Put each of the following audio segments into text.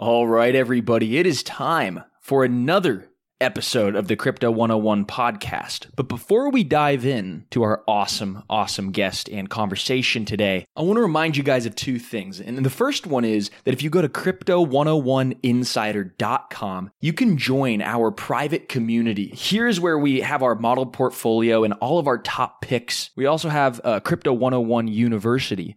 All right, everybody, it is time for another episode of the Crypto 101 podcast. But before we dive in to our awesome, awesome guest and conversation today, I want to remind you guys of two things. And the first one is that if you go to crypto101insider.com, you can join our private community. Here's where we have our model portfolio and all of our top picks. We also have uh, Crypto 101 University,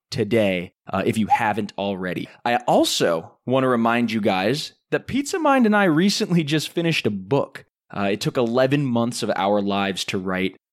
today uh, if you haven't already. I also want to remind you guys that Pizza Mind and I recently just finished a book. Uh, it took 11 months of our lives to write,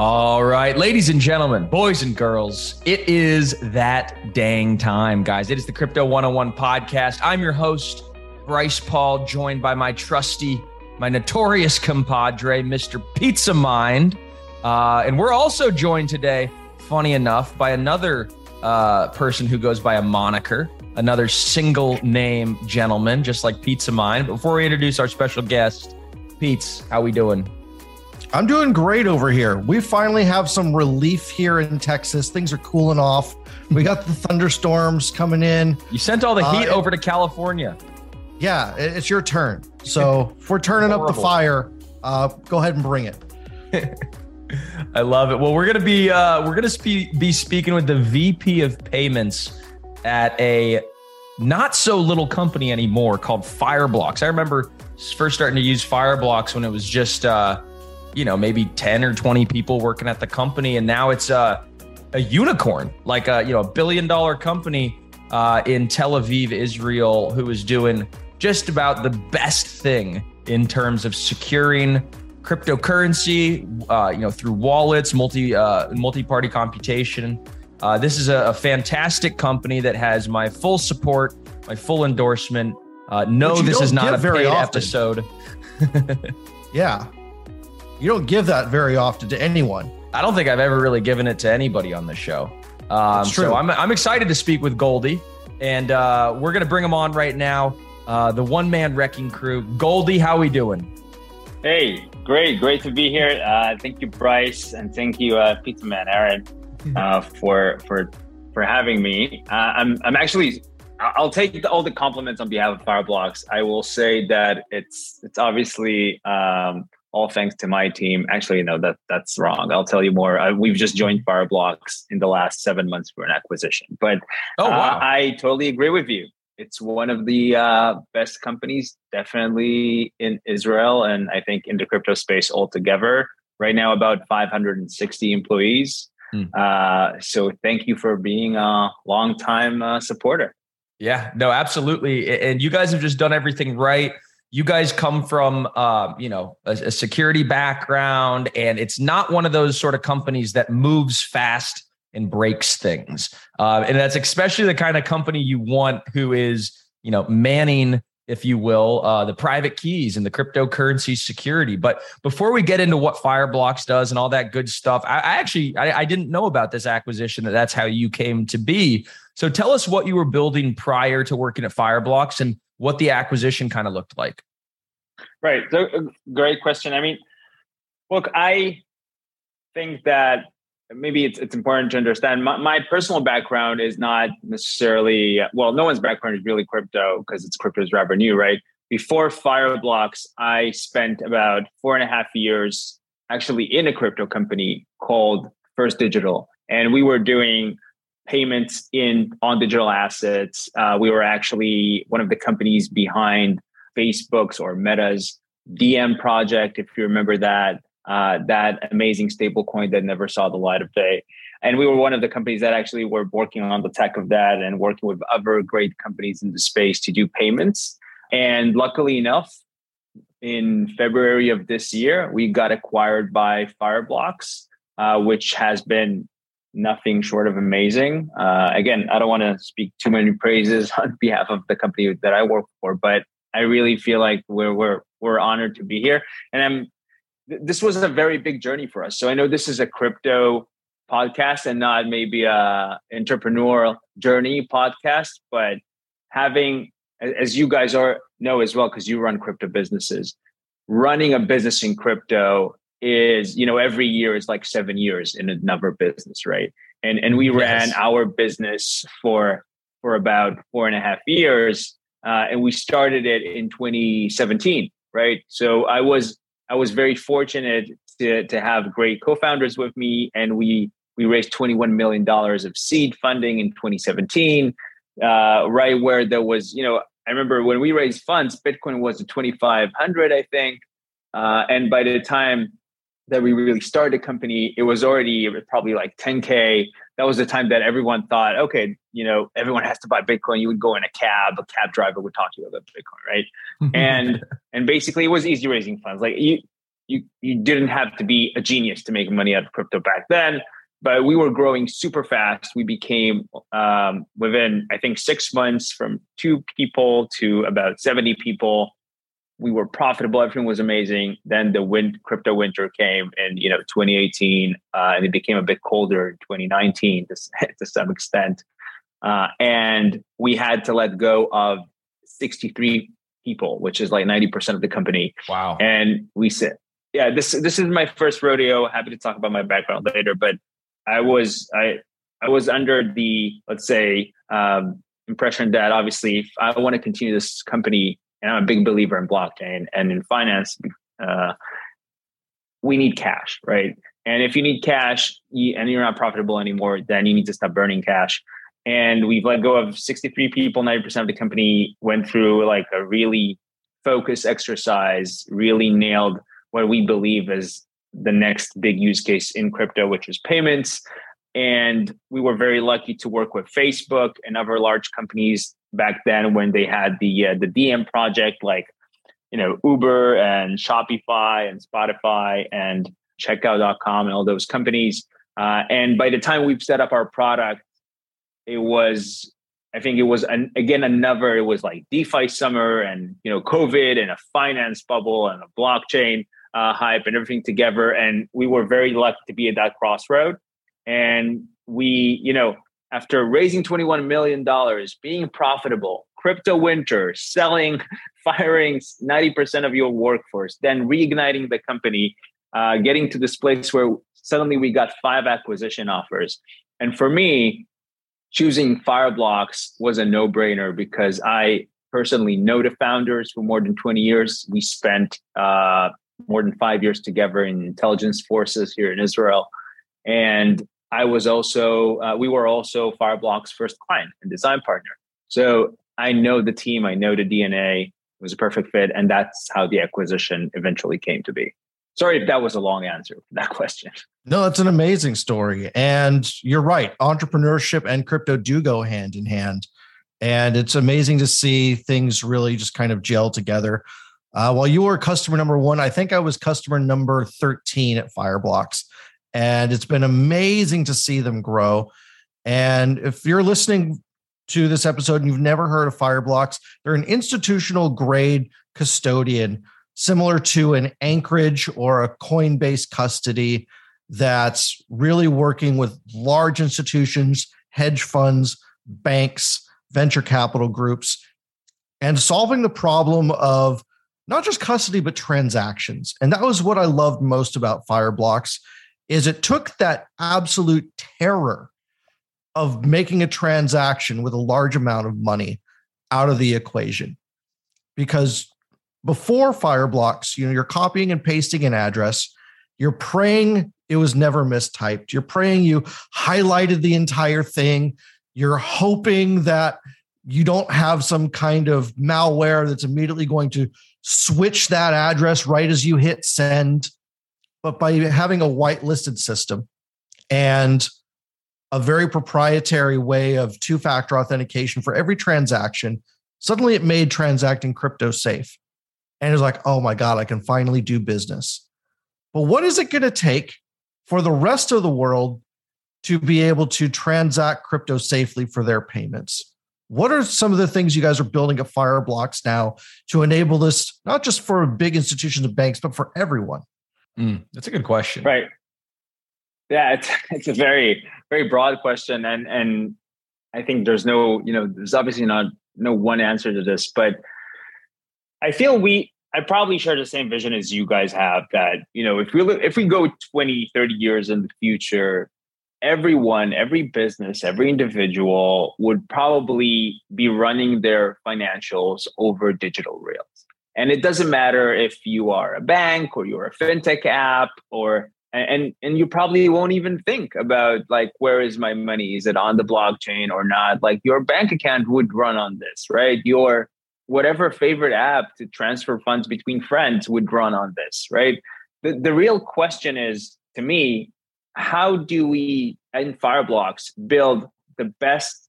All right, ladies and gentlemen, boys and girls, it is that dang time, guys. It is the Crypto 101 podcast. I'm your host, Bryce Paul, joined by my trusty, my notorious compadre, Mr. Pizza Mind. Uh, and we're also joined today, funny enough, by another uh, person who goes by a moniker, another single name gentleman, just like Pizza Mind. Before we introduce our special guest, Pete's, how we doing? I'm doing great over here. We finally have some relief here in Texas. Things are cooling off. We got the thunderstorms coming in. You sent all the heat uh, over to California. Yeah, it's your turn. So if we're turning up the fire, uh, go ahead and bring it. I love it. Well, we're gonna be uh, we're gonna spe- be speaking with the VP of payments at a not so little company anymore called Fireblocks. I remember first starting to use Fireblocks when it was just uh, you know, maybe 10 or 20 people working at the company. And now it's a, a unicorn, like a, you know, a billion dollar company uh, in Tel Aviv, Israel, who is doing just about the best thing in terms of securing cryptocurrency, uh, you know, through wallets, multi uh, multi-party computation. Uh, this is a, a, fantastic company that has my full support, my full endorsement. Uh, no, this is not a paid often. episode. yeah, you don't give that very often to anyone. I don't think I've ever really given it to anybody on this show. Um, so I'm, I'm excited to speak with Goldie, and uh, we're going to bring him on right now. Uh, the one man wrecking crew. Goldie, how are we doing? Hey, great, great to be here. Uh, thank you, Bryce, and thank you, uh, Pizza Man Aaron, uh, for for for having me. Uh, I'm I'm actually I'll take all the compliments on behalf of Fireblocks. I will say that it's it's obviously um, all thanks to my team. Actually, no, that that's wrong. I'll tell you more. Uh, we've just joined Fireblocks in the last seven months for an acquisition. But oh, uh, wow. uh, I totally agree with you. It's one of the uh, best companies, definitely in Israel, and I think in the crypto space altogether. Right now, about 560 employees. Mm. so, thank you for being a long-time uh, supporter. Yeah, no, absolutely. And you guys have just done everything right you guys come from uh, you know a, a, security background and it's not one of those sort of companies that moves fast and breaks things. Uh, and that's especially the kind of company you want who is you know manning if you will uh, the private keys and the cryptocurrency security. But before we get into what fireblocks does and all that good stuff i, I actually I, I didn't know about this acquisition that that's how you came to be. So tell us what you were building prior to working at fireblocks and what the acquisition kind of looked like. Right. So, uh, great question. I mean, look, I think that maybe it's it's important to understand my, my personal background is not necessarily well no one's background is really crypto because it's crypto's rather new right before fireblocks i spent about four and a half years actually in a crypto company called first digital and we were doing payments in on digital assets uh, we were actually one of the companies behind facebook's or meta's Diem project if you remember that uh, that amazing stablecoin that never saw the light of day. And we were one of the companies that actually were working on the tech of that and working with other great companies in the space to do payments. And luckily enough, in February of this year, we got acquired by Fireblocks, uh, which has been nothing short of amazing. Uh, again, I don't want to speak too many praises on behalf of the company that I work for, but I really feel like we're we're we're honored to be here, and I'm this was a very big journey for us. So I know this is a crypto podcast and not maybe a entrepreneurial journey podcast, but having, as you guys are know as well, because you run crypto businesses, running a business in crypto is, you know, every year is like seven years in another business, right? And and we ran yes. our business for for about four and a half years, uh, and we started it in 2017, right? So I was I was very fortunate to, to have great co-founders with me, and we we raised 21 million dollars of seed funding in 2017, uh, right where there was, you know, I remember when we raised funds, Bitcoin was at 2,500, I think, uh, and by the time that we really started the company, it was already probably like 10k. That was the time that everyone thought, okay, you know, everyone has to buy Bitcoin. You would go in a cab, a cab driver would talk to you about Bitcoin, right? and and basically, it was easy raising funds. Like you, you you didn't have to be a genius to make money out of crypto back then. But we were growing super fast. We became um, within, I think, six months from two people to about 70 people we were profitable. Everything was amazing. Then the wind crypto winter came in, you know, 2018, uh, and it became a bit colder in 2019 to, to some extent. Uh, and we had to let go of 63 people, which is like 90% of the company. Wow. And we said, yeah, this this is my first rodeo. Happy to talk about my background later, but I was I I was under the let's say um, impression that obviously if I want to continue this company and I'm a big believer in blockchain and in finance. Uh, we need cash, right? And if you need cash and you're not profitable anymore, then you need to stop burning cash. And we've let go of 63 people, 90% of the company went through like a really focused exercise, really nailed what we believe is the next big use case in crypto, which is payments. And we were very lucky to work with Facebook and other large companies back then when they had the uh, the Diem project, like you know Uber and Shopify and Spotify and Checkout.com and all those companies. Uh, and by the time we've set up our product, it was I think it was an, again another. It was like DeFi summer and you know COVID and a finance bubble and a blockchain uh, hype and everything together. And we were very lucky to be at that crossroad. And we, you know, after raising $21 million, being profitable, crypto winter, selling, firing 90% of your workforce, then reigniting the company, uh, getting to this place where suddenly we got five acquisition offers. And for me, choosing Fireblocks was a no brainer because I personally know the founders for more than 20 years. We spent uh, more than five years together in intelligence forces here in Israel. And I was also, uh, we were also Fireblocks' first client and design partner. So I know the team, I know the DNA, it was a perfect fit. And that's how the acquisition eventually came to be. Sorry if that was a long answer for that question. No, it's an amazing story. And you're right. Entrepreneurship and crypto do go hand in hand. And it's amazing to see things really just kind of gel together. Uh, while you were customer number one, I think I was customer number 13 at Fireblocks and it's been amazing to see them grow. And if you're listening to this episode and you've never heard of Fireblocks, they're an institutional grade custodian similar to an Anchorage or a Coinbase custody that's really working with large institutions, hedge funds, banks, venture capital groups, and solving the problem of not just custody, but transactions. And that was what I loved most about Fireblocks is it took that absolute terror of making a transaction with a large amount of money out of the equation. Because before Fireblocks, you know, you're copying and pasting an address, you're praying it was never mistyped. You're praying you highlighted the entire thing. You're hoping that you don't have some kind of malware that's immediately going to switch that address right as you hit send. But by having a whitelisted system and a very proprietary way of two factor authentication for every transaction, suddenly it made transacting crypto safe. And it's like, oh my God, I can finally do business. But what is it going to take for the rest of the world to be able to transact crypto safely for their payments? What are some of the things you guys are building at Fireblocks now to enable this, not just for big institutions and banks, but for everyone? Mm, that's a good question. Right. Yeah, it's, it's a very, very broad question. And, and I think there's no, you know, there's obviously not no one answer to this, but I feel we I probably share the same vision as you guys have that, you know, if we look, if we go 20, 30 years in the future, everyone, every business, every individual would probably be running their financials over digital rails. And it doesn't matter if you are a bank or you're a fintech app or and and you probably won't even think about like where is my money? Is it on the blockchain or not? Like your bank account would run on this right? Your whatever favorite app to transfer funds between friends would run on this, right? The, the real question is to me, how do we in Fireblocks build the best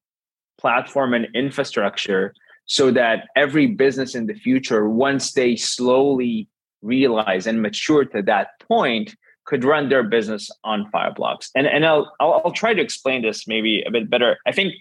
platform and infrastructure so that every business in the future, once they slowly realize and mature to that point, could run their business on Fireblocks? And and I'll, I'll I'll try to explain this maybe a bit better. I think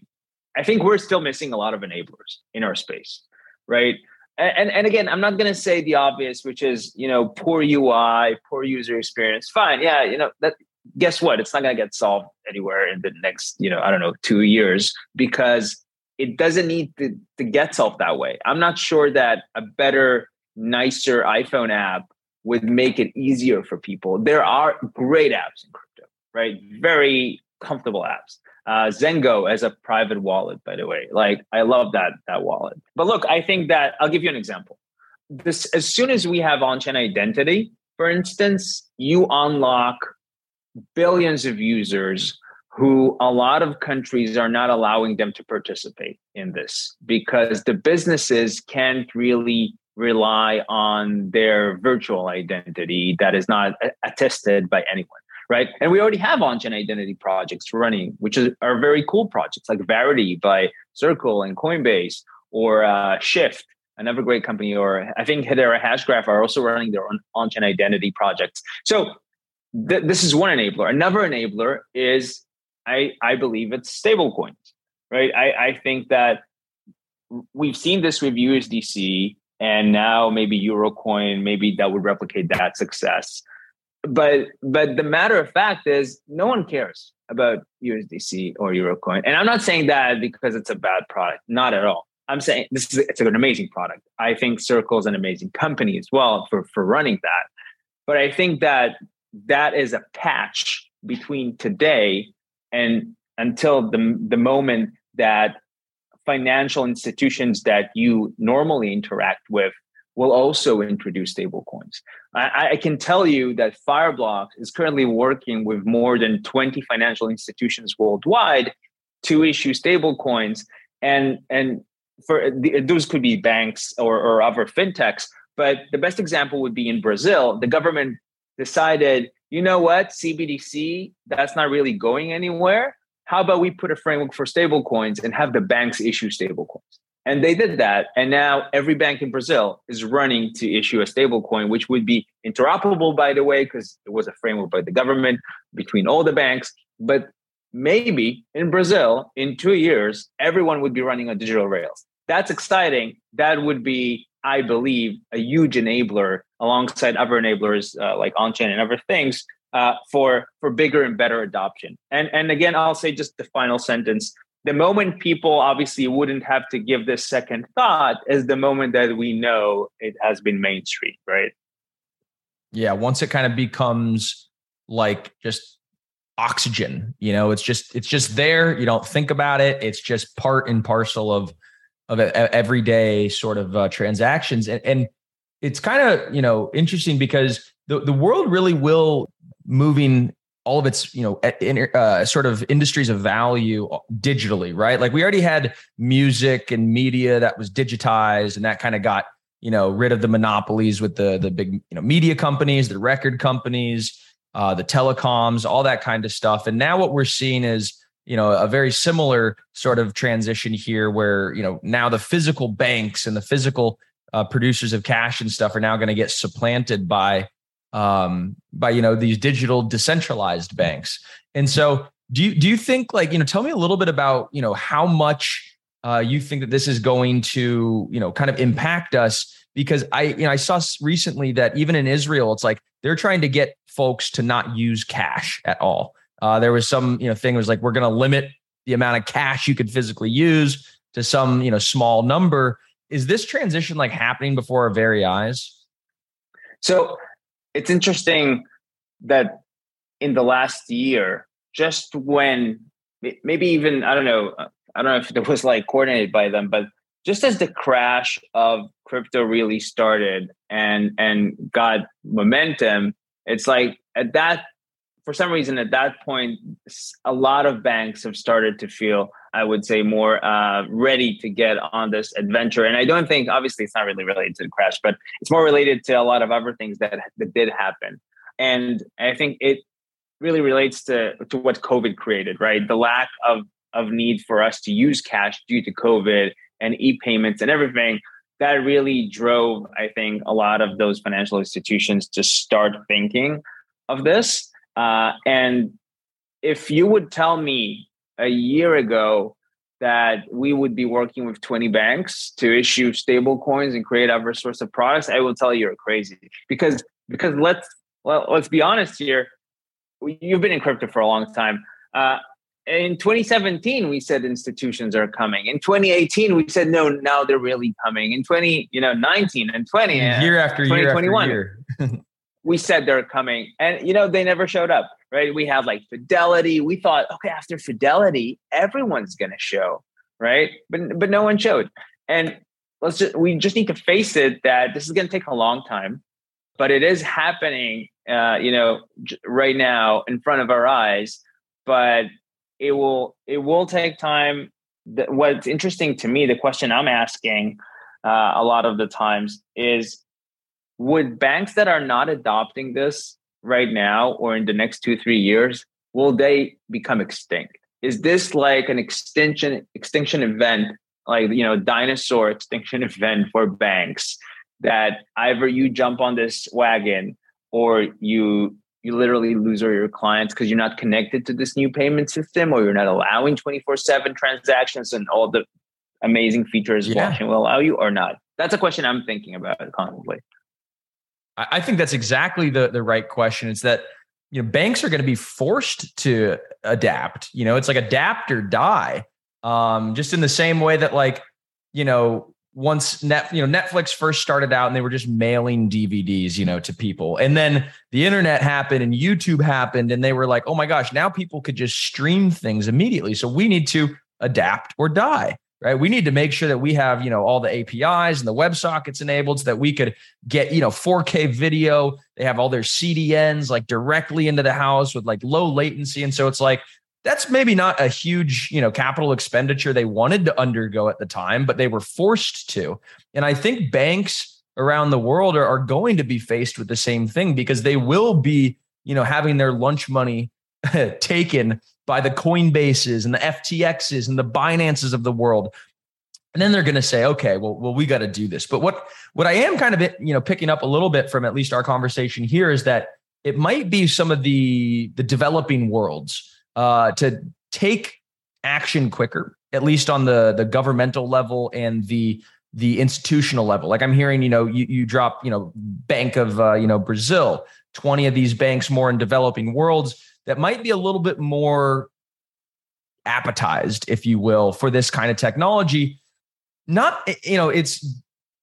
I think we're still missing a lot of enablers in our space right? And, and again, I'm not going to say the obvious, which is you know poor UI, poor user experience. Fine, yeah, you know that. Guess what? It's not going to get solved anywhere in the next you know I don't know two years because it doesn't need to, to get solved that way. I'm not sure that a better, nicer iPhone app would make it easier for people. There are great apps in crypto, right? Very comfortable apps uh, Zengo as a private wallet, by the way. Like I love that that wallet. But look, I think that I'll give you an example. This as soon as we have on-chain identity, for instance, you unlock billions of users who a lot of countries are not allowing them to participate in this because the businesses can't really rely on their virtual identity that is not attested by anyone right? And we already have on-chain identity projects running, which is, are very cool projects like Verity by Circle and Coinbase or uh, Shift, another great company, or I think Hedera Hashgraph are also running their own on-chain identity projects. So th- this is one enabler. Another enabler is, I, I believe it's stablecoins, right? I, I think that we've seen this with USDC and now maybe Eurocoin, maybe that would replicate that success but but the matter of fact is no one cares about USDC or Eurocoin. And I'm not saying that because it's a bad product, not at all. I'm saying this is it's an amazing product. I think Circle is an amazing company as well for for running that. But I think that that is a patch between today and until the the moment that financial institutions that you normally interact with will also introduce stablecoins. I, I, can tell you that Fireblocks is currently working with more than 20 financial institutions worldwide to issue stablecoins, and and for those could be banks or, or other fintechs. But the best example would be in Brazil. The government decided, you know what, CBDC that's not really going anywhere. How about we put a framework for stable coins and have the banks issue stable coins? And they did that. And now every bank in Brazil is running to issue a stable coin, which would be interoperable, by the way, because it was a framework by the government between all the banks. But maybe in Brazil, in two years, everyone would be running on digital rails. That's exciting. That would be, I believe, a huge enabler alongside other enablers uh, like on-chain and other things uh, for for bigger and better adoption. And and again, I'll say just the final sentence the moment people obviously wouldn't have to give this second thought is the moment that we know it has been mainstream, right? Yeah, once it kind of becomes like just oxygen. You know, it's just it's just there. You don't think about it. It's just part and parcel of of everyday sort of uh, transactions, and, and it's kind of you know interesting because the the world really will moving all of its you know uh, sort of industries of value digitally right? Like we already had music and media that was digitized and that kind of got you know rid of the monopolies with the the big you know media companies the record companies uh, the telecoms all that kind of stuff. And now what we're seeing is you know a very similar sort of transition here where you know now the physical banks and the physical uh, producers of cash and stuff are now going to get supplanted by um, by you know these digital decentralized banks. And so, do you do you think like you know tell me a little bit about you know how much uh, you think that this is going to you know kind of impact us? Because I you know I saw recently that even in Israel, it's like they're trying to get folks to not use cash at all. Uh, there was some you know thing was like we're going to limit the amount of cash you could physically use to some you know small number. Is this transition like happening before our very eyes? So it's interesting that in the last year, just when maybe even I don't know, I don't know if it was like coordinated by them, but just as the crash of crypto really started and and got momentum, it's like at that for some reason at that point a lot of banks have started to feel i would say more uh, ready to get on this adventure. And i don't think obviously it's not really related to the crash but it's more related to a lot of other things that that did happen. And i think it really relates to to what covid created right? The lack of of need for us to use cash due to covid and e-payments and everything that really drove i think a lot of those financial institutions to start thinking of this uh, and if you would tell me a year ago that we would be working with 20 banks to issue stable coins and create other sorts of products, I will tell you you're crazy. Because because let's well, let's be honest here. You've been in crypto for a long time. Uh, in 2017, we said institutions are coming. In 2018, we said no, now they're really coming. In 20, you know, 19 and 20, year after year after year. we said they're coming and you know they never showed up right? We have like fidelity. We thought okay after fidelity everyone's going to show right? But but no one showed. And let's just we just need to face it that this is going to take a long time but it is happening uh, you know right now in front of our eyes but it will it will take time. What's interesting to me the question i'm asking uh, a lot of the times is would banks that are not adopting this right now or in the next two three years will they become extinct? Is this like an extinction extinction event like you know dinosaur extinction event for banks that either you jump on this wagon or you you literally lose all your clients because you're not connected to this new payment system or you're not allowing 24-7 transactions and all the amazing features yeah. blockchain will allow you or not? That's a question i'm thinking about constantly I think that's exactly the the right question. It's that you know banks are going to be forced to adapt. You know, it's like adapt or die. Um, just in the same way that like you know once net you know Netflix first started out and they were just mailing DVDs you know to people, and then the internet happened and YouTube happened, and they were like, oh my gosh, now people could just stream things immediately. So we need to adapt or die right? We need to make sure that we have, you know, all the APIs and the WebSockets enabled so that we could get, you know, 4K video. They have all their CDNs like directly into the house with like low latency. And so it's like, that's maybe not a huge, you know, capital expenditure they wanted to undergo at the time, but they were forced to. And I think banks around the world are, are going to be faced with the same thing because they will be, you know, having their lunch money taken by the Coinbases and the FTXs and the Binances of the world. And then they're going to say, okay, well, well, we got to do this. But what what I am kind of you know picking up a little bit from at least our conversation here is that it might be some of the the developing worlds uh, to take action quicker, at least on the the governmental level and the the institutional level. Like I'm hearing, you know, you you drop, you know, Bank of uh, you know Brazil, 20 of these banks more in developing worlds that might be a little bit more appetized, if you will, for this kind of technology. Not, eh, you know, it's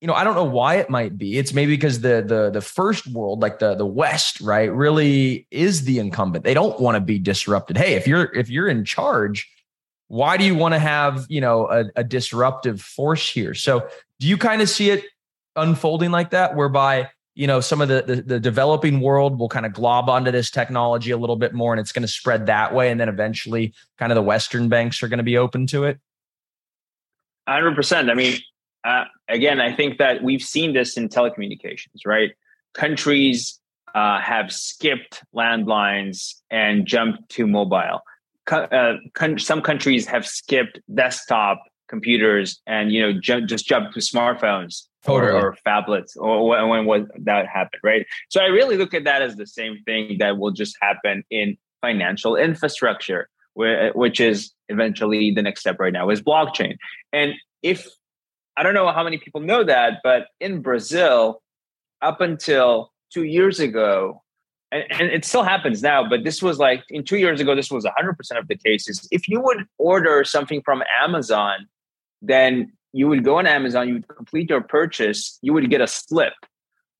you know, I don't know why it might be. It's maybe because the the the first world, like the the West, right, really is the incumbent. They don't want to be disrupted. Hey, if you're if you're in charge, why do you want to have you know a, a disruptive force here? So, do you kind of see it unfolding like that, whereby you know some of the, the, the developing world will kind of glob onto this technology a little bit more, and it's going to spread that way, and then eventually, kind of the Western banks are going to be open to it. Hundred percent. I mean, uh, again, I think that we've seen this in telecommunications, right? Countries uh, have skipped landlines and jumped to mobile. Co- uh, con- some countries have skipped desktop computers and you know ju- just jumped to smartphones totally. or, phablets or when, when was that happened, right? So I really look at that as the same thing that will just happen in financial infrastructure, which is eventually the next step right now is blockchain. And if I don't know how many people know that, but in Brazil, up until two years ago, and, and, it still happens now, but this was like in two years ago, this was 100% of the cases. If you would order something from Amazon, then you would go on Amazon, you would complete your purchase, you would get a slip,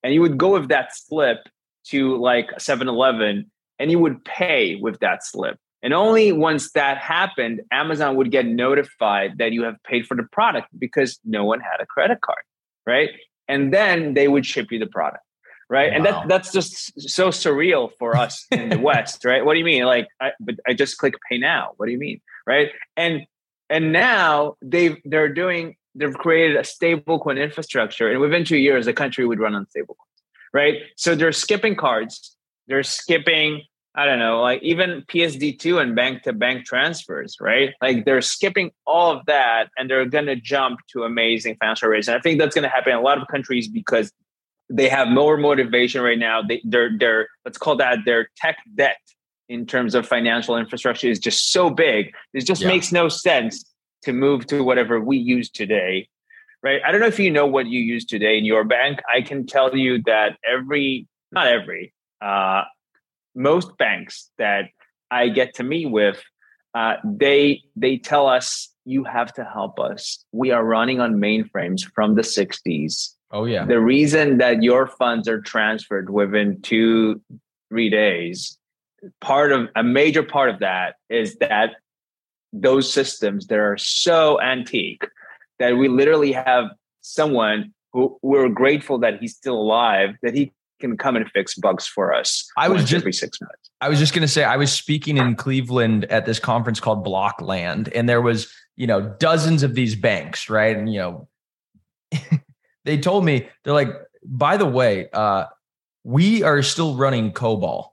and you would go with that slip to like 7 Eleven and you would pay with that slip. And only once that happened, Amazon would get notified that you have paid for the product because no one had a credit card, right? And then they would ship you the product, right? Wow. And that that's just so surreal for us in the West, right? What do you mean? Like, I, but I just click pay now. What do you mean, right? And and now they've they're doing they've created a stablecoin infrastructure, and within two years, the country would run on stablecoins, right? So they're skipping cards, they're skipping I don't know, like even PSD2 and bank to bank transfers, right? Like they're skipping all of that and they're going to jump to amazing financial rates. And I think that's going to happen in a lot of countries because they have more motivation right now. They, they're, they're, let's call that their tech debt in terms of financial infrastructure is just so big. It just yeah. makes no sense to move to whatever we use today. Right. I don't know if you know what you use today in your bank. I can tell you that every, not every, uh, most banks that I get to meet with, uh, they they tell us you have to help us. We are running on mainframes from the 60s. Oh yeah. The reason that your funds are transferred within two three days, part of a major part of that is that those systems that are so antique that we literally have someone who we're grateful that he's still alive that he can come and fix bugs for us. I was just every six minutes. I was just going to say I was speaking in Cleveland at this conference called Blockland, and there was you know dozens of these banks, right? And you know, they told me they're like, by the way, uh, we are still running COBOL.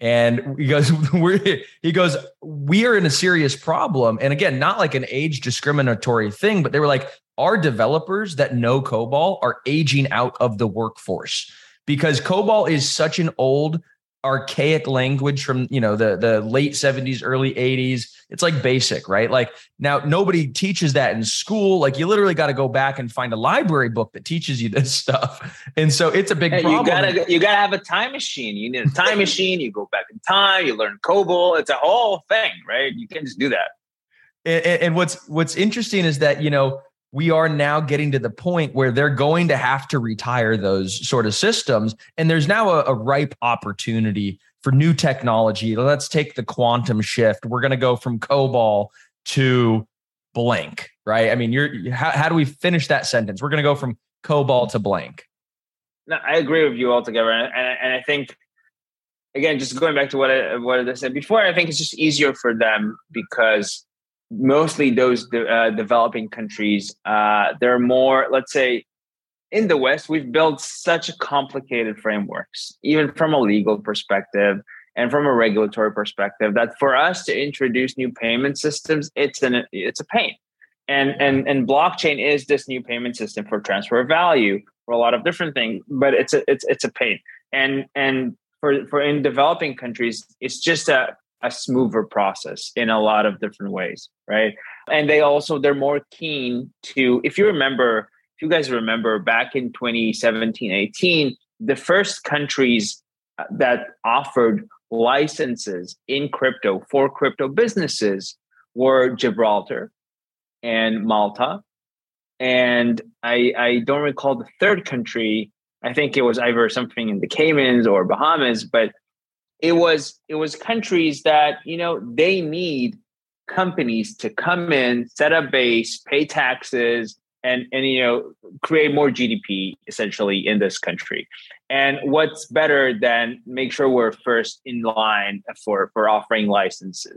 And he goes, we're, he goes, we are in a serious problem. And again, not like an age discriminatory thing, but they were like, our developers that know COBOL are aging out of the workforce because COBOL is such an old archaic language from you know the the late 70s early 80s it's like basic right? Like now nobody teaches that in school. Like you literally got to go back and find a library book that teaches you this stuff. And so it's a big hey, problem. you gotta you gotta have a time machine. You need a time machine. You go back in time. You learn COBOL. It's a whole thing right? You can't just do that. And, and what's what's interesting is that you know we are now getting to the point where they're going to have to retire those sort of systems. And there's now a, a ripe opportunity for new technology. Let's take the quantum shift. We're going to go from COBOL to blank, right? I mean, you're how, how do we finish that sentence? We're going to go from COBOL to blank. No, I agree with you altogether, and, and, I think again, just going back to what I, what I said before, I think it's just easier for them because mostly those uh, developing countries, uh, they're more, let's say, in the West, we've built such complicated frameworks, even from a legal perspective and from a regulatory perspective, that for us to introduce new payment systems, it's an it's a pain. And and and blockchain is this new payment system for transfer of value for a lot of different things, but it's a it's it's a pain. And and for for in developing countries, it's just a a smoother process in a lot of different ways, right? And they also they're more keen to if you remember, if you guys remember back in 2017, 18, the first countries uh, that offered licenses in crypto for crypto businesses were Gibraltar and Malta and I I don't recall the third country. I think it was either something in the Caymans or Bahamas, but it was it was countries that you know they need companies to come in, set up base, pay taxes, and and you know create more GDP essentially in this country. And what's better than make sure we're first in line for for offering licenses.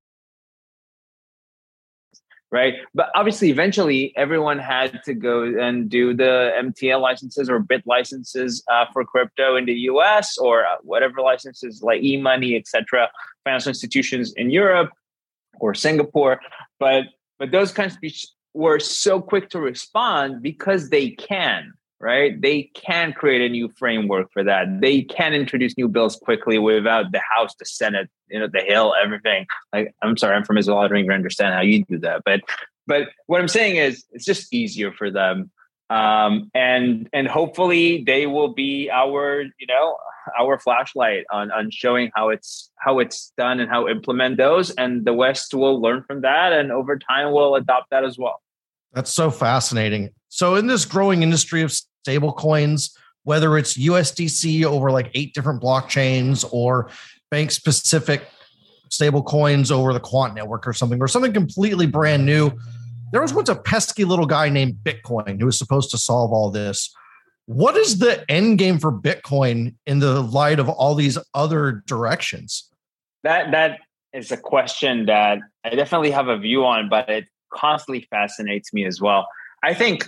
right? But obviously, eventually, everyone had to go and do the MTL licenses or BIT licenses uh, for crypto in the US or uh, whatever licenses like e-money, etc. Financial institutions in Europe or Singapore, but but those countries were so quick to respond because they can right? They can create a new framework for that. They can introduce new bills quickly without the House, the Senate, you know, the Hill, everything. Like, I'm sorry, I'm from Israel. I don't even understand how you do that. But, but what I'm saying is, it's just easier for them, um, and and hopefully they will be our, you know, our flashlight on on showing how it's how it's done and how implement those, and the West will learn from that, and over time will adopt that as well. That's so fascinating. So, in this growing industry of stable coins, whether it's USDC over like eight different blockchains or bank specific stable coins over the quant network or something, or something completely brand new. There was once a pesky little guy named Bitcoin who was supposed to solve all this. What is the end game for Bitcoin in the light of all these other directions? That that is a question that I definitely have a view on, but it constantly fascinates me as well. I think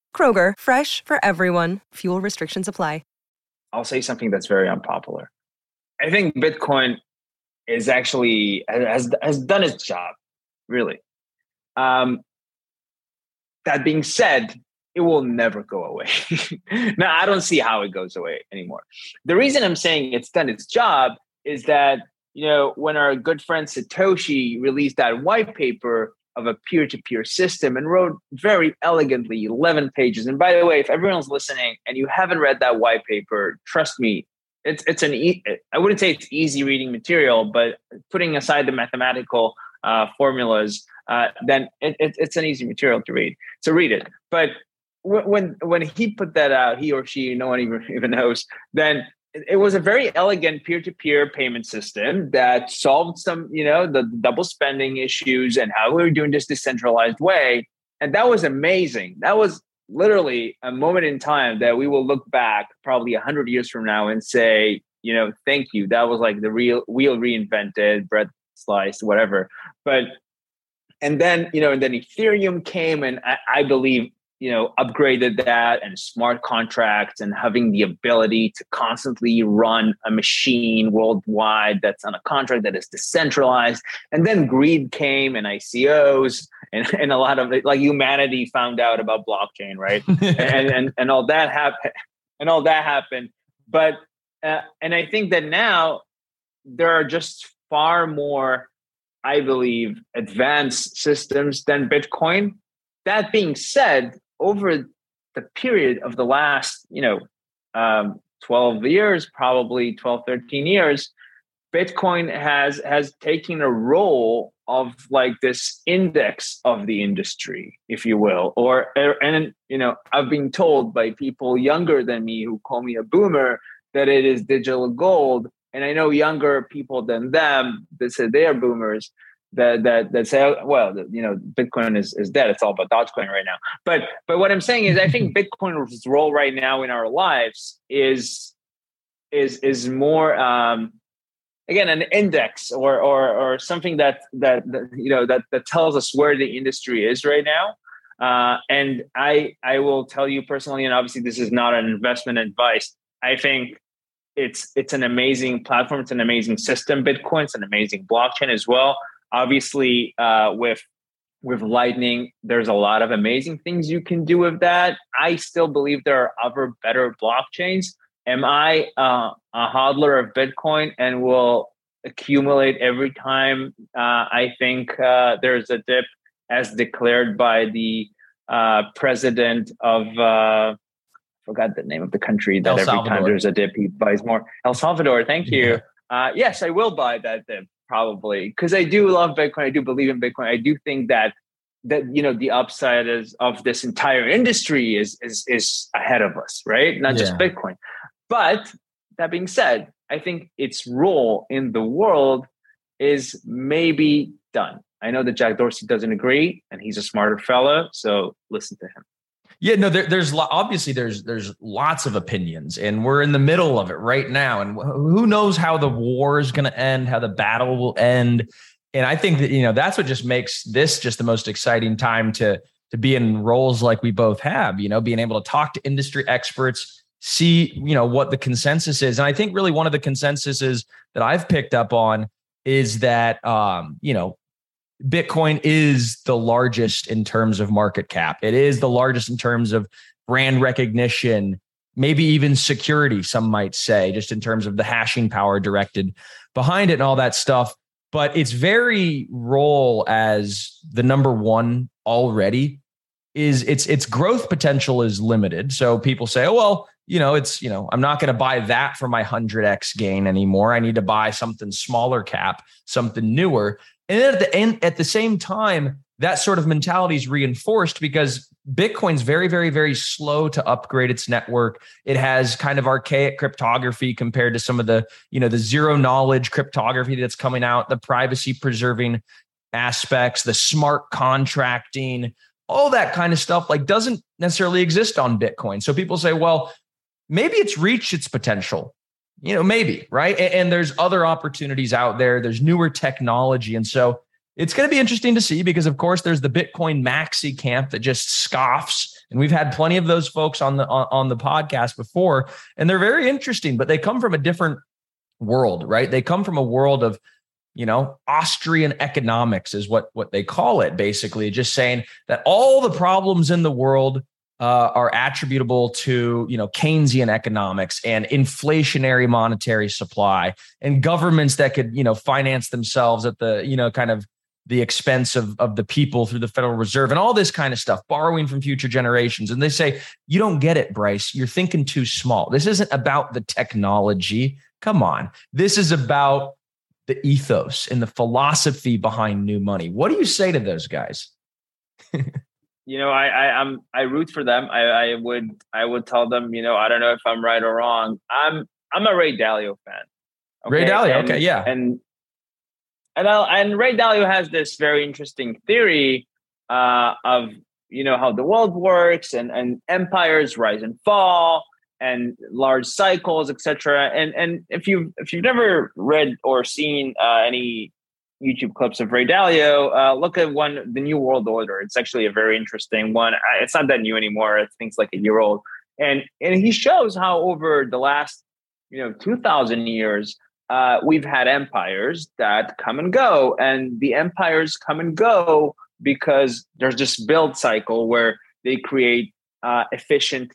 Kroger, fresh for everyone. Fuel restrictions apply. I'll say something that's very unpopular. I think Bitcoin is actually has has done its job, really. Um, that being said, it will never go away. now, I don't see how it goes away anymore. The reason I'm saying it's done its job is that you know when our good friend Satoshi released that white paper, of a peer-to-peer system and wrote very elegantly 11 pages and by the way if everyone's listening and you haven't read that white paper trust me it's it's an e- i wouldn't say it's easy reading material but putting aside the mathematical uh, formulas uh, then it, it, it's an easy material to read so read it but when when he put that out, he or she, no one even even knows. Then it was a very elegant peer-to-peer payment system that solved some, you know, the double spending issues and how we were doing this decentralized way. And that was amazing. That was literally a moment in time that we will look back probably a hundred years from now and say, you know, thank you. That was like the real wheel reinvented, bread sliced, whatever. But and then you know, and then Ethereum came, and I, I believe you know upgraded that and smart contracts and having the ability to constantly run a machine worldwide that's on a contract that is decentralized. And then greed came and icos and, and a lot of it like humanity found out about blockchain right? And, and and all that happened and all that happened. But uh, and i think that now there are just far more i believe advanced systems than bitcoin. That being said over the period of the last, you know, um, 12 years, probably 12, 13 years, Bitcoin has has taken a role of like this index of the industry, if you will. Or and you know, I've been told by people younger than me who call me a boomer that it is digital gold. And I know younger people than them that say they are boomers that that that say, well, you know, Bitcoin is, is dead. It's all about Dogecoin right now. But but what I'm saying is, I think Bitcoin's role right now in our lives is is is more um, again an index or or or something that, that that you know that that tells us where the industry is right now. Uh, and I I will tell you personally, and obviously this is not an investment advice. I think it's it's an amazing platform. It's an amazing system. Bitcoin. It's an amazing blockchain as well. Obviously, uh, with with Lightning, there's a lot of amazing things you can do with that. I still believe there are other better blockchains. Am I uh, a hodler of Bitcoin and will accumulate every time uh, I think uh, there's a dip, as declared by the uh, president of uh, forgot the name of the country that every time there's a dip he buys more. El Salvador, thank you. Uh, yes, I will buy that dip probably because I do love Bitcoin. I do believe in Bitcoin. I do think that that you know the upside is of this entire industry is is is ahead of us, right? Not just Bitcoin. But that being said, I think its role in the world is maybe done. I know that Jack Dorsey doesn't agree, and he's a smarter fellow, so listen to him. Yeah, no, there, there's obviously there's there's lots of opinions, and we're in the middle of it right now. And wh- who knows how the war is going to end, how the battle will end. And I think that you know that's what just makes this just the most exciting time to to be in roles like we both have. You know, being able to talk to industry experts, see you know what the consensus is, and I think really one of the consensuses that I've picked up on is that um, you know Bitcoin is the largest in terms of market cap. It is the largest in terms of brand recognition, maybe even security, some might say, just in terms of the hashing power directed behind it and all that stuff. But its very role as the number one already is its its growth potential is limited. So people say, oh well, you know, it's you know, I'm not going to buy that for my 100x gain anymore. I need to buy something smaller cap, something newer. And then at the end, at the same time, that sort of mentality is reinforced because Bitcoin's very, very, very slow to upgrade its network. It has kind of archaic cryptography compared to some of the, you know, the zero knowledge cryptography that's coming out, the privacy preserving aspects, the smart contracting, all that kind of stuff like doesn't necessarily exist on Bitcoin. So people say, well, maybe it's reached its potential you know maybe right? And, and, there's other opportunities out there. There's newer technology. And so it's going to be interesting to see because of course there's the bitcoin maxi camp that just scoffs. And we've had plenty of those folks on the on, on the podcast before. And they're very interesting but they come from a different world right? They come from a world of you know austrian economics is what what they call it basically just saying that all the problems in the world uh, are attributable to you know Keynesian economics and inflationary monetary supply and governments that could you know finance themselves at the you know kind of the expense of, of the people through the Federal Reserve and all this kind of stuff, borrowing from future generations. And they say, you don't get it, Bryce. You're thinking too small. This isn't about the technology. Come on. This is about the ethos and the philosophy behind new money. What do you say to those guys? you know, I, I I'm I root for them. I, I would I would tell them, you know, I don't know if I'm right or wrong. I'm I'm a Ray Dalio fan. Okay? Ray Dalio, and, okay, yeah, and and I'll, and Ray Dalio has this very interesting theory uh, of you know how the world works and and empires rise and fall and large cycles, etc. And and if you if you've never read or seen uh, any YouTube clips of Ray Dalio, uh, look at one, the New World Order. It's actually a very interesting one. It's not that new anymore. I think it's like a year old, and and he shows how over the last you know two thousand years. Uh, we've had empires that come and go, and the empires come and go because there's this build cycle where they create uh, efficient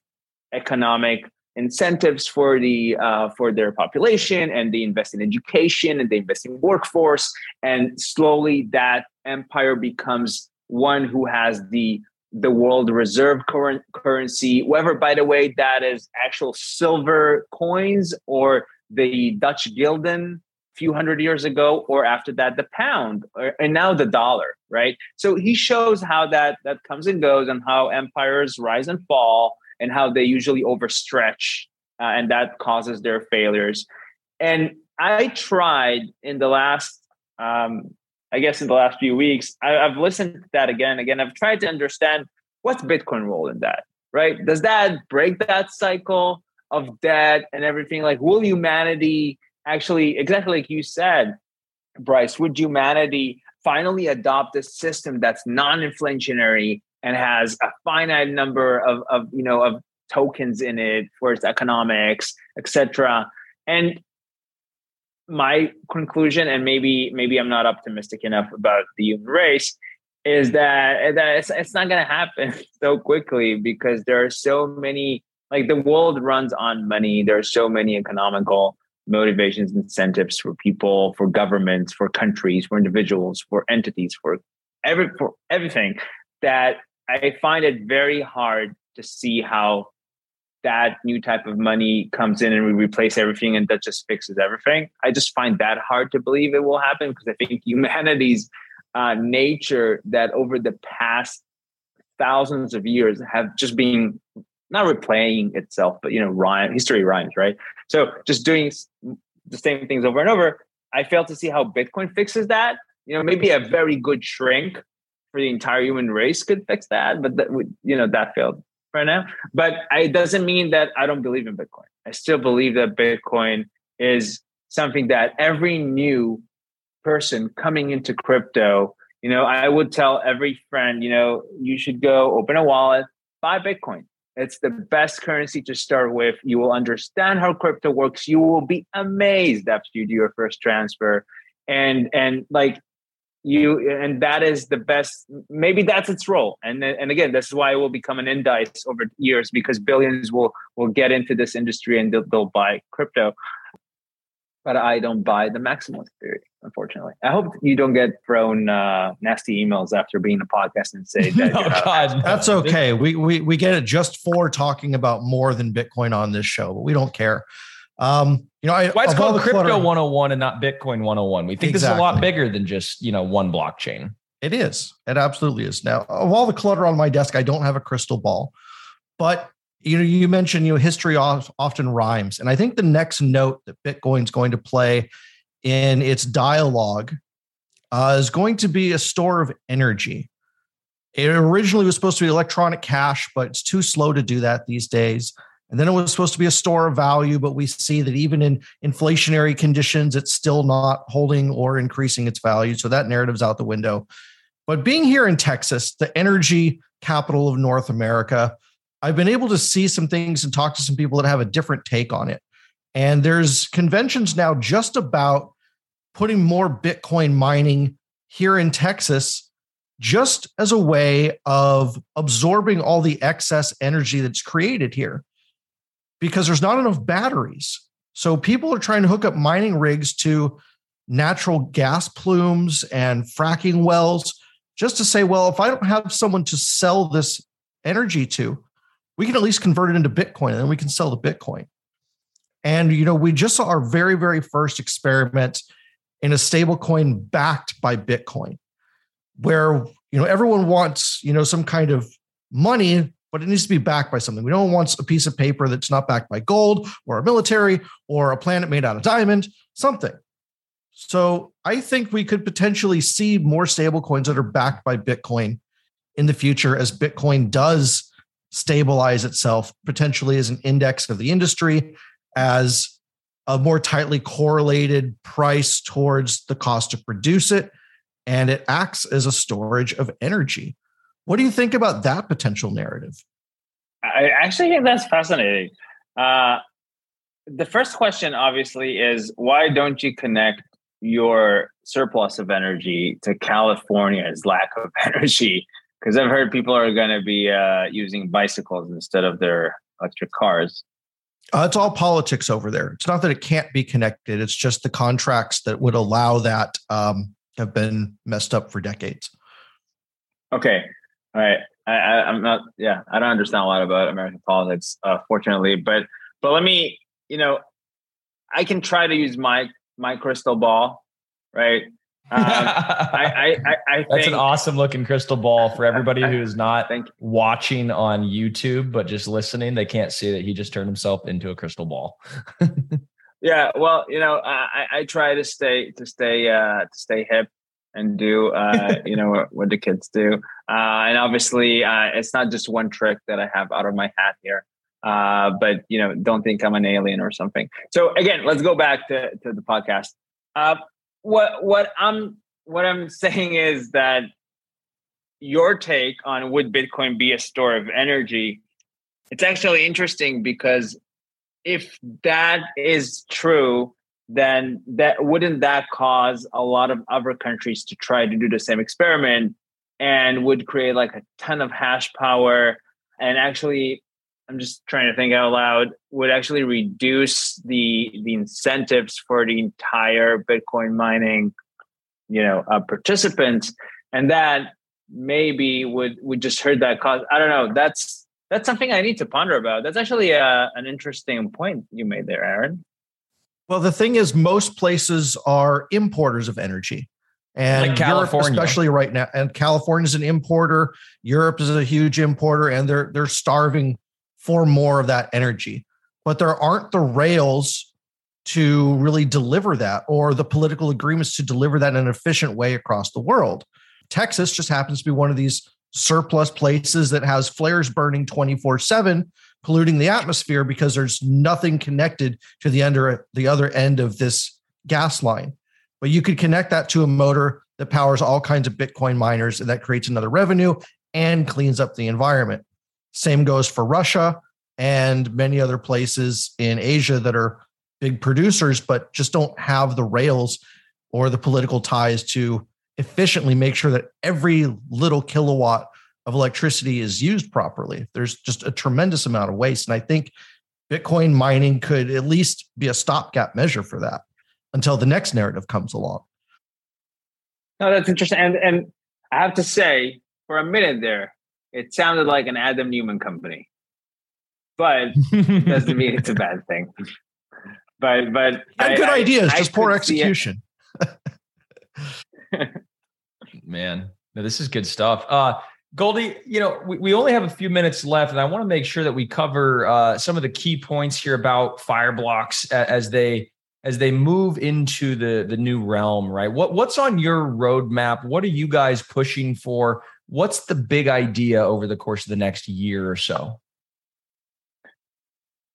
economic incentives for the uh, for their population and they invest in education and they invest in workforce and slowly that empire becomes one who has the the world reserve current currency. Whether by the way that is actual silver coins or the dutch gulden few hundred years ago or after that the pound or, and now the dollar right? So he shows how that that comes and goes and how empires rise and fall and how they usually overstretch uh, and that causes their failures. And i tried in the last um, i guess in the last few weeks I, i've listened to that again again i've tried to understand what's bitcoin role in that right? Does that break that cycle of debt and everything? Like will humanity actually, exactly like you said, Bryce, would humanity finally adopt a system that's non-inflationary and has a finite number of, of you know of tokens in it for its economics, etc. And my conclusion, and maybe maybe I'm not optimistic enough about the human race, is that that it's, it's not going to happen so quickly because there are so many like the world runs on money. There are so many economical motivations, incentives for people, for governments, for countries, for individuals, for entities, for every for everything that I find it very hard to see how that new type of money comes in and we replace everything and that just fixes everything. I just find that hard to believe it will happen because I think humanity's uh, nature that over the past thousands of years have just been not replaying itself, but you know, rhyme history rhymes, right? So just doing the same things over and over. I fail to see how Bitcoin fixes that. You know, maybe a very good shrink for the entire human race could fix that, but that would, you know, that failed right now. But it doesn't mean that I don't believe in Bitcoin. I still believe that Bitcoin is something that every new person coming into crypto, you know, I would tell every friend, you know, you should go open a wallet, buy Bitcoin. It's the best currency to start with. You will understand how crypto works. You will be amazed after you do your first transfer. And and like you and that is the best maybe that's its role and and again this is why it will become an index over years because billions will will get into this industry and they'll, they'll buy crypto but I don't buy the maximalist theory, unfortunately. I hope you don't get thrown uh, nasty emails after being a podcast and say that. no, God, that's okay. We, we we get it just for talking about more than Bitcoin on this show, but we don't care. Um, you know, I, why it's called Crypto clutter, 101 and not Bitcoin 101. We think exactly. this is a lot bigger than just you know one blockchain. It is. It absolutely is. Now, of all the clutter on my desk, I don't have a crystal ball, but you know, you mentioned you know history often rhymes, and I think the next note that Bitcoin's going to play in its dialogue uh, is going to be a store of energy. It originally was supposed to be electronic cash, but it's too slow to do that these days. And then it was supposed to be a store of value, but we see that even in inflationary conditions, it's still not holding or increasing its value. So that narrative's out the window. But being here in Texas, the energy capital of North America, I've been able to see some things and talk to some people that have a different take on it. And there's conventions now just about putting more Bitcoin mining here in Texas, just as a way of absorbing all the excess energy that's created here because there's not enough batteries. So people are trying to hook up mining rigs to natural gas plumes and fracking wells just to say, well, if I don't have someone to sell this energy to, we can at least convert it into Bitcoin and then we can sell the Bitcoin. And you know, we just saw our very, very first experiment in a stable coin backed by Bitcoin, where you know, everyone wants, you know, some kind of money, but it needs to be backed by something. We don't want a piece of paper that's not backed by gold or a military or a planet made out of diamond, something. So I think we could potentially see more stable coins that are backed by Bitcoin in the future as Bitcoin does stabilize itself, potentially as an index of the industry, as a more tightly correlated price towards the cost to produce it. And it acts as a storage of energy. What do you think about that potential narrative? I actually think that's fascinating. Uh, the first question, obviously, is why don't you connect your surplus of energy to California's lack of energy. Because I've heard people are going to be uh, using bicycles instead of their electric cars. Uh, it's all politics over there. It's not that it can't be connected. It's just the contracts that would allow that um, have been messed up for decades. Okay, all right. I, I, am not. Yeah, I don't understand a lot about American politics, uh, fortunately. But but let me. You know, I can try to use my my crystal ball, right? Um, I, I, I think, That's an awesome looking crystal ball for everybody who is not watching on YouTube, but just listening. They can't see that he just turned himself into a crystal ball. yeah, well, you know, I, I try to stay to stay uh, to stay hip and do uh, you know what, what, the kids do, uh, and obviously uh, it's not just one trick that I have out of my hat here. Uh, but you know, don't think I'm an alien or something. So again, let's go back to, to the podcast. Uh, what what I'm what I'm saying is that your take on would Bitcoin be a store of energy? It's actually interesting because if that is true, then that wouldn't that cause a lot of other countries to try to do the same experiment and would create like a ton of hash power and actually I'm just trying to think out loud, would actually reduce the the incentives for the entire Bitcoin mining, you know, uh, participants, and that maybe would would just hurt that cause. I don't know. That's that's something I need to ponder about. That's actually a, uh, an interesting point you made there, Aaron. Well, the thing is, most places are importers of energy. And like California, Europe, especially right now, and California is an importer. Europe is a huge importer, and they're they're starving for more of that energy. But there aren't the rails to really deliver that or the political agreements to deliver that in an efficient way across the world. Texas just happens to be one of these surplus places that has flares burning 24 7 polluting the atmosphere because there's nothing connected to the under the other end of this gas line. But you could connect that to a motor that powers all kinds of bitcoin miners and that creates another revenue and cleans up the environment. Same goes for Russia and many other places in Asia that are big producers, but just don't have the rails or the political ties to efficiently make sure that every little kilowatt of electricity is used properly. There's just a tremendous amount of waste. And I think Bitcoin mining could at least be a stopgap measure for that until the next narrative comes along. No, that's interesting. And and I have to say, for a minute there, it sounded like an Adam Neumann company, but doesn't mean it's a bad thing. But but I, good I, ideas, I, just poor execution. Man, no, this is good stuff. Uh, Goldie, you know, we, we only have a few minutes left, and I want to make sure that we cover uh, some of the key points here about Fireblocks as they as they move into the the new realm. Right? What what's on your roadmap? What are you guys pushing for? What's the big idea over the course of the next year or so?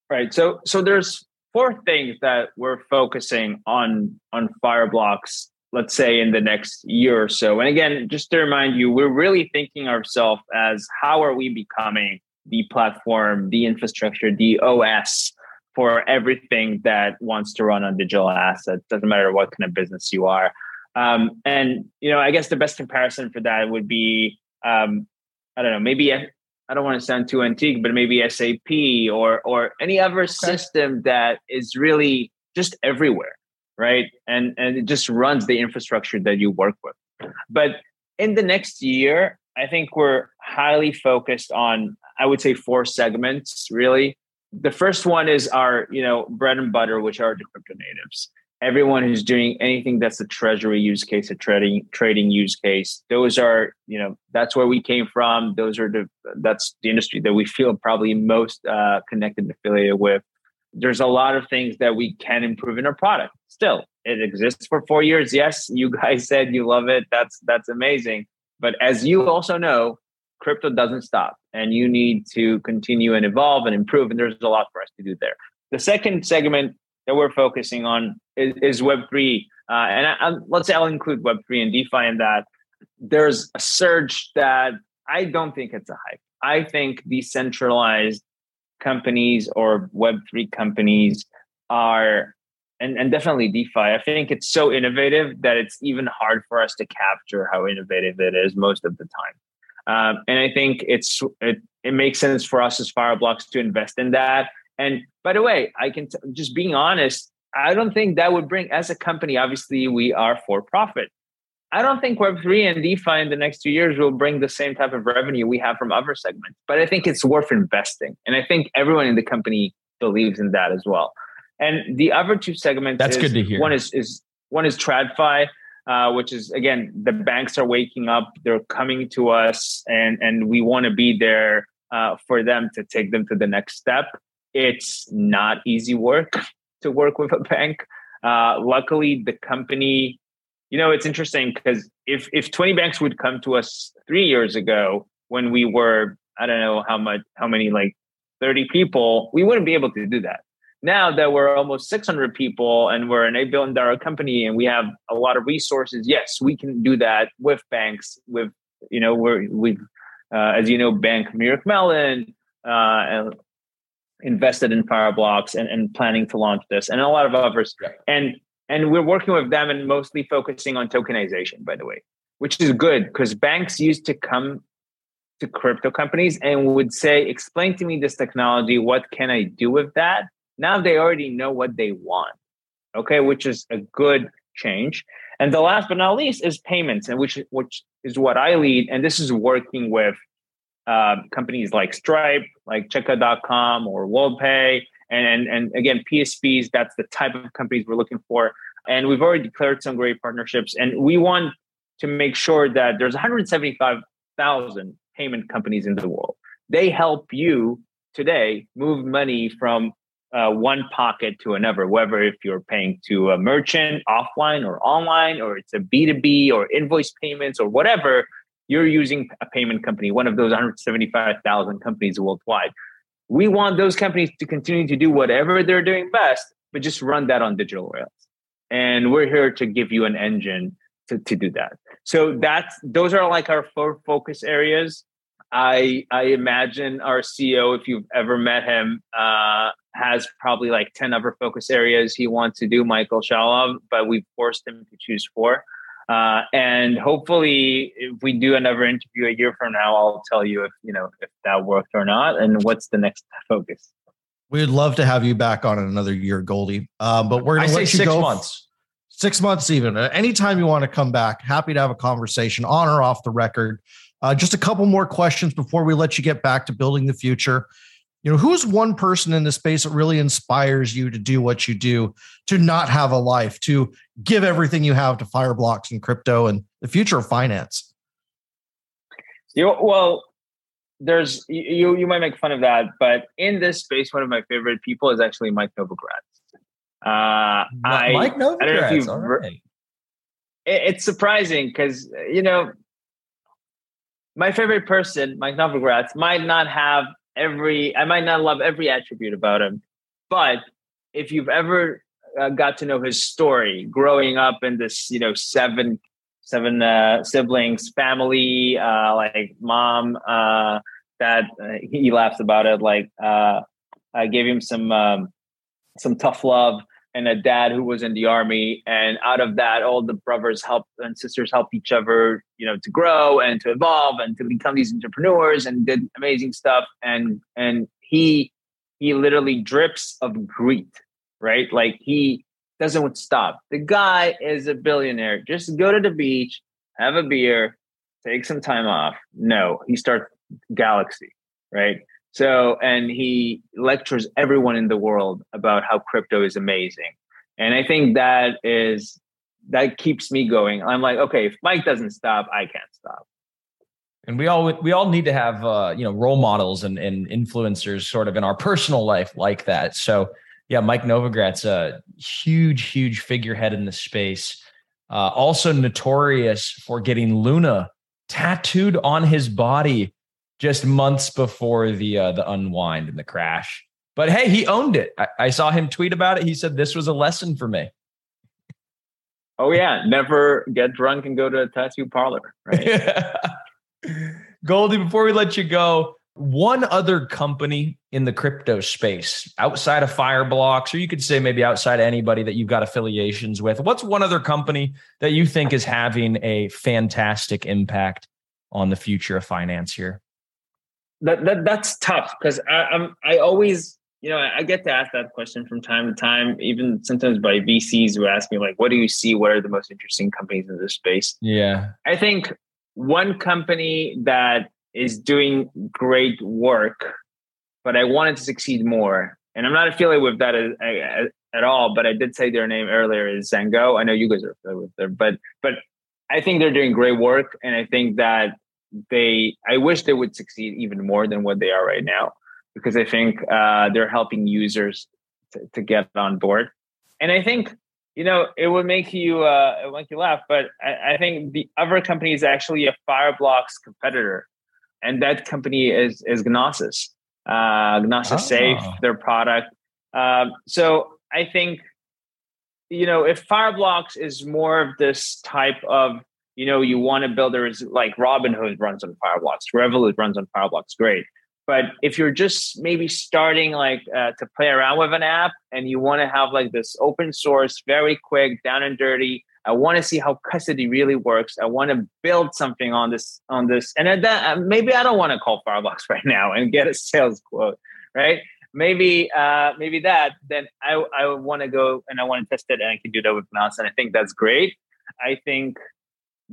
Right. So so there's four things that we're focusing on on Fireblocks, let's say in the next year or so. And again, just to remind you, we're really thinking ourselves as how are we becoming the platform, the infrastructure, the OS for everything that wants to run on digital assets. Doesn't matter what kind of business you are. Um, and you know, I guess the best comparison for that would be um, I don't know, maybe I don't want to sound too antique, but maybe SAP or or any other okay. system that is really just everywhere, right? And and it just runs the infrastructure that you work with. But in the next year, I think we're highly focused on I would say four segments really. The first one is our, you know, bread and butter, which are the crypto natives. everyone who's doing anything that's a treasury use case, a trading trading use case. Those are, you know, that's where we came from. Those are the that's the industry that we feel probably most uh, connected and affiliated with. There's a lot of things that we can improve in our product. Still, it exists for four years. Yes, you guys said you love it. That's that's amazing. But as you also know, crypto doesn't stop, and you need to continue and evolve and improve. And there's a lot for us to do there. The second segment that we're focusing on is, is Web3. Uh, and I, I, let's say I'll include Web3 and DeFi in that. There's a surge that I don't think it's a hype. I think decentralized companies or Web3 companies are, and, and definitely DeFi, I think it's so innovative that it's even hard for us to capture how innovative it is most of the time. Um, and I think it's it, it makes sense for us as Fireblocks to invest in that and by the way, I can t- just being honest, I don't think that would bring, as a company, obviously we are for profit. I don't think Web3 and DeFi in the next two years will bring the same type of revenue we have from other segments, but I think it's worth investing. And I think everyone in the company believes in that as well. And the other two segments That's is, good to hear. One is, is one is TradFi, uh, which is again, the banks are waking up, they're coming to us and, and we want to be there uh, for them to take them to the next step. It's not easy work to work with a bank. Uh, luckily, the company, you know, it's interesting because if if 20 banks would come to us three years ago when we were, I don't know how much, how many, like 30 people, we wouldn't be able to do that. Now that we're almost 600 people and we're an $8 billion company and we have a lot of resources, yes, we can do that with banks. With you know, we're we've uh, as you know, Bank New York Mellon, uh, and invested in Fireblocks and, and planning to launch this and a lot of others. And and we're working with them and mostly focusing on tokenization, by the way, which is good because banks used to come to crypto companies and would say, explain to me this technology, what can I do with that? Now they already know what they want. Okay, which is a good change. And the last but not least is payments, and which which is what I lead. And this is working with uh, companies like Stripe, like Checkout.com or WorldPay. And, and again, PSPs, that's the type of companies we're looking for. And we've already declared some great partnerships. And we want to make sure that there's 175,000 payment companies in the world. They help you today move money from uh, one pocket to another, whether if you're paying to a merchant offline or online, or it's a B2B or invoice payments or whatever, you're using a payment company, one of those 175,000 companies worldwide. We want those companies to continue to do whatever they're doing best, but just run that on digital rails. And we're here to give you an engine to, to do that. So that's those are like our four focus areas. I I imagine our CEO, if you've ever met him, uh, has probably like 10 other focus areas he wants to do, Michael Shaulov, but we've forced him to choose four. Uh, and hopefully, if we do another interview a year from now, I'll tell you if you know if that worked or not, and what's the next focus. We'd love to have you back on in another year, Goldie. Um, but we're going to let you six go. months. Six months, even. Uh, anytime you want to come back, happy to have a conversation on or off the record. Uh, just a couple more questions before we let you get back to building the future you know who's one person in the space that really inspires you to do what you do to not have a life to give everything you have to fireblocks and crypto and the future of finance you well there's you you might make fun of that but in this space one of my favorite people is actually mike novogratz uh I, mike novogratz, I don't know if you've right. it, it's surprising because you know my favorite person mike novogratz might not have every I might not love every attribute about him, but if you've ever uh, got to know his story growing up in this, you know, seven seven uh, siblings family, uh, like mom, uh, dad, uh, he laughs about it. Like uh, I gave him some um, some tough love and a dad who was in the army. And out of that all the brothers help and sisters help each other you know to grow and to evolve and to become these entrepreneurs and did amazing stuff. And and he he literally drips of greed right? Like he doesn't stop. The guy is a billionaire. Just go to the beach have a beer take some time off. No he starts galaxy right so, and he lectures everyone in the world about how crypto is amazing. And I think that is that keeps me going. I'm like, okay, if Mike doesn't stop, I can't stop. And we all we all need to have uh, you know role models and, and influencers sort of in our personal life like that. So yeah, Mike Novogratz a huge, huge figurehead in the space. Uh, also notorious for getting Luna tattooed on his body just months before the uh, the unwind and the crash. But hey, he owned it. I, I saw him tweet about it. He said this was a lesson for me. Oh yeah, never get drunk and go to a tattoo parlor. Right. Goldie, before we let you go, one other company in the crypto space outside of Fireblocks, or you could say maybe outside of anybody that you've got affiliations with. What's one other company that you think is having a fantastic impact on the future of finance here? That, that that's tough because I'm I always you know I get to ask that question from time to time, even sometimes by VCs who ask me like, "What do you see? What are the most interesting companies in this space?" Yeah, I think one company that is doing great work, but I wanted to succeed more. And I'm not affiliated with that as, as, at all, but I did say their name earlier is Zengo. I know you guys are affiliated with them, but but I think they're doing great work, and I think that they. I wish they would succeed even more than what they are right now, because I think uh, they're helping users to, to get on board. And I think you know, it would make you uh, it would make you laugh, but I, I, think the other company is actually a Fireblocks competitor, and that company is is Gnosis. Uh, Gnosis oh. Safe, their product. Um, so I think, you know, if Fireblocks is more of this type of, you know, you want to build is like Robinhood runs on Fireblocks, Revolut runs on Fireblocks, great. But if you're just maybe starting like uh, to play around with an app and you want to have like this open source, very quick, down and dirty, I want to see how custody really works. I want to build something on this on this, and then uh, maybe I don't want to call Fireblocks right now and get a sales quote, right? Maybe uh, maybe that. Then I I want to go and I want to test it, and I can do that with Mouse, and I think that's great. I think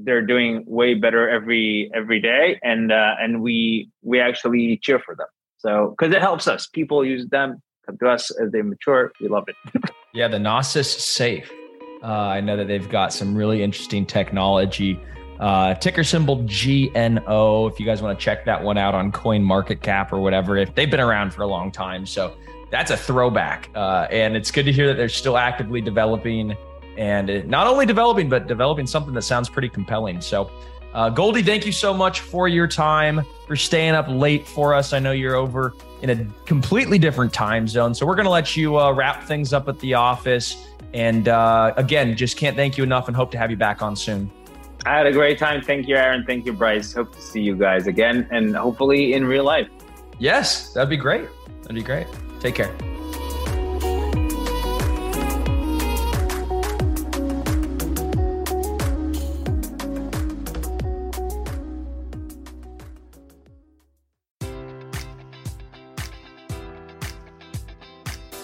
they're doing way better every every day, and uh, and we we actually cheer for them. So because it helps us, people use them come to us as they mature. We love it. yeah, the Gnosis Safe. Uh, I know that they've got some really interesting technology. Uh, ticker symbol GNO. If you guys want to check that one out on Coin Market Cap or whatever, if they've been around for a long time, so that's a throwback. Uh, and it's good to hear that they're still actively developing and not only developing, but developing something that sounds pretty compelling. So, uh, Goldie, thank you so much for your time, for staying up late for us. I know you're over in a completely different time zone. So, we're going to let you uh, wrap things up at the office. And uh, again, just can't thank you enough and hope to have you back on soon. I had a great time. Thank you, Aaron. Thank you, Bryce. Hope to see you guys again and hopefully in real life. Yes, that'd be great. That'd be great. Take care.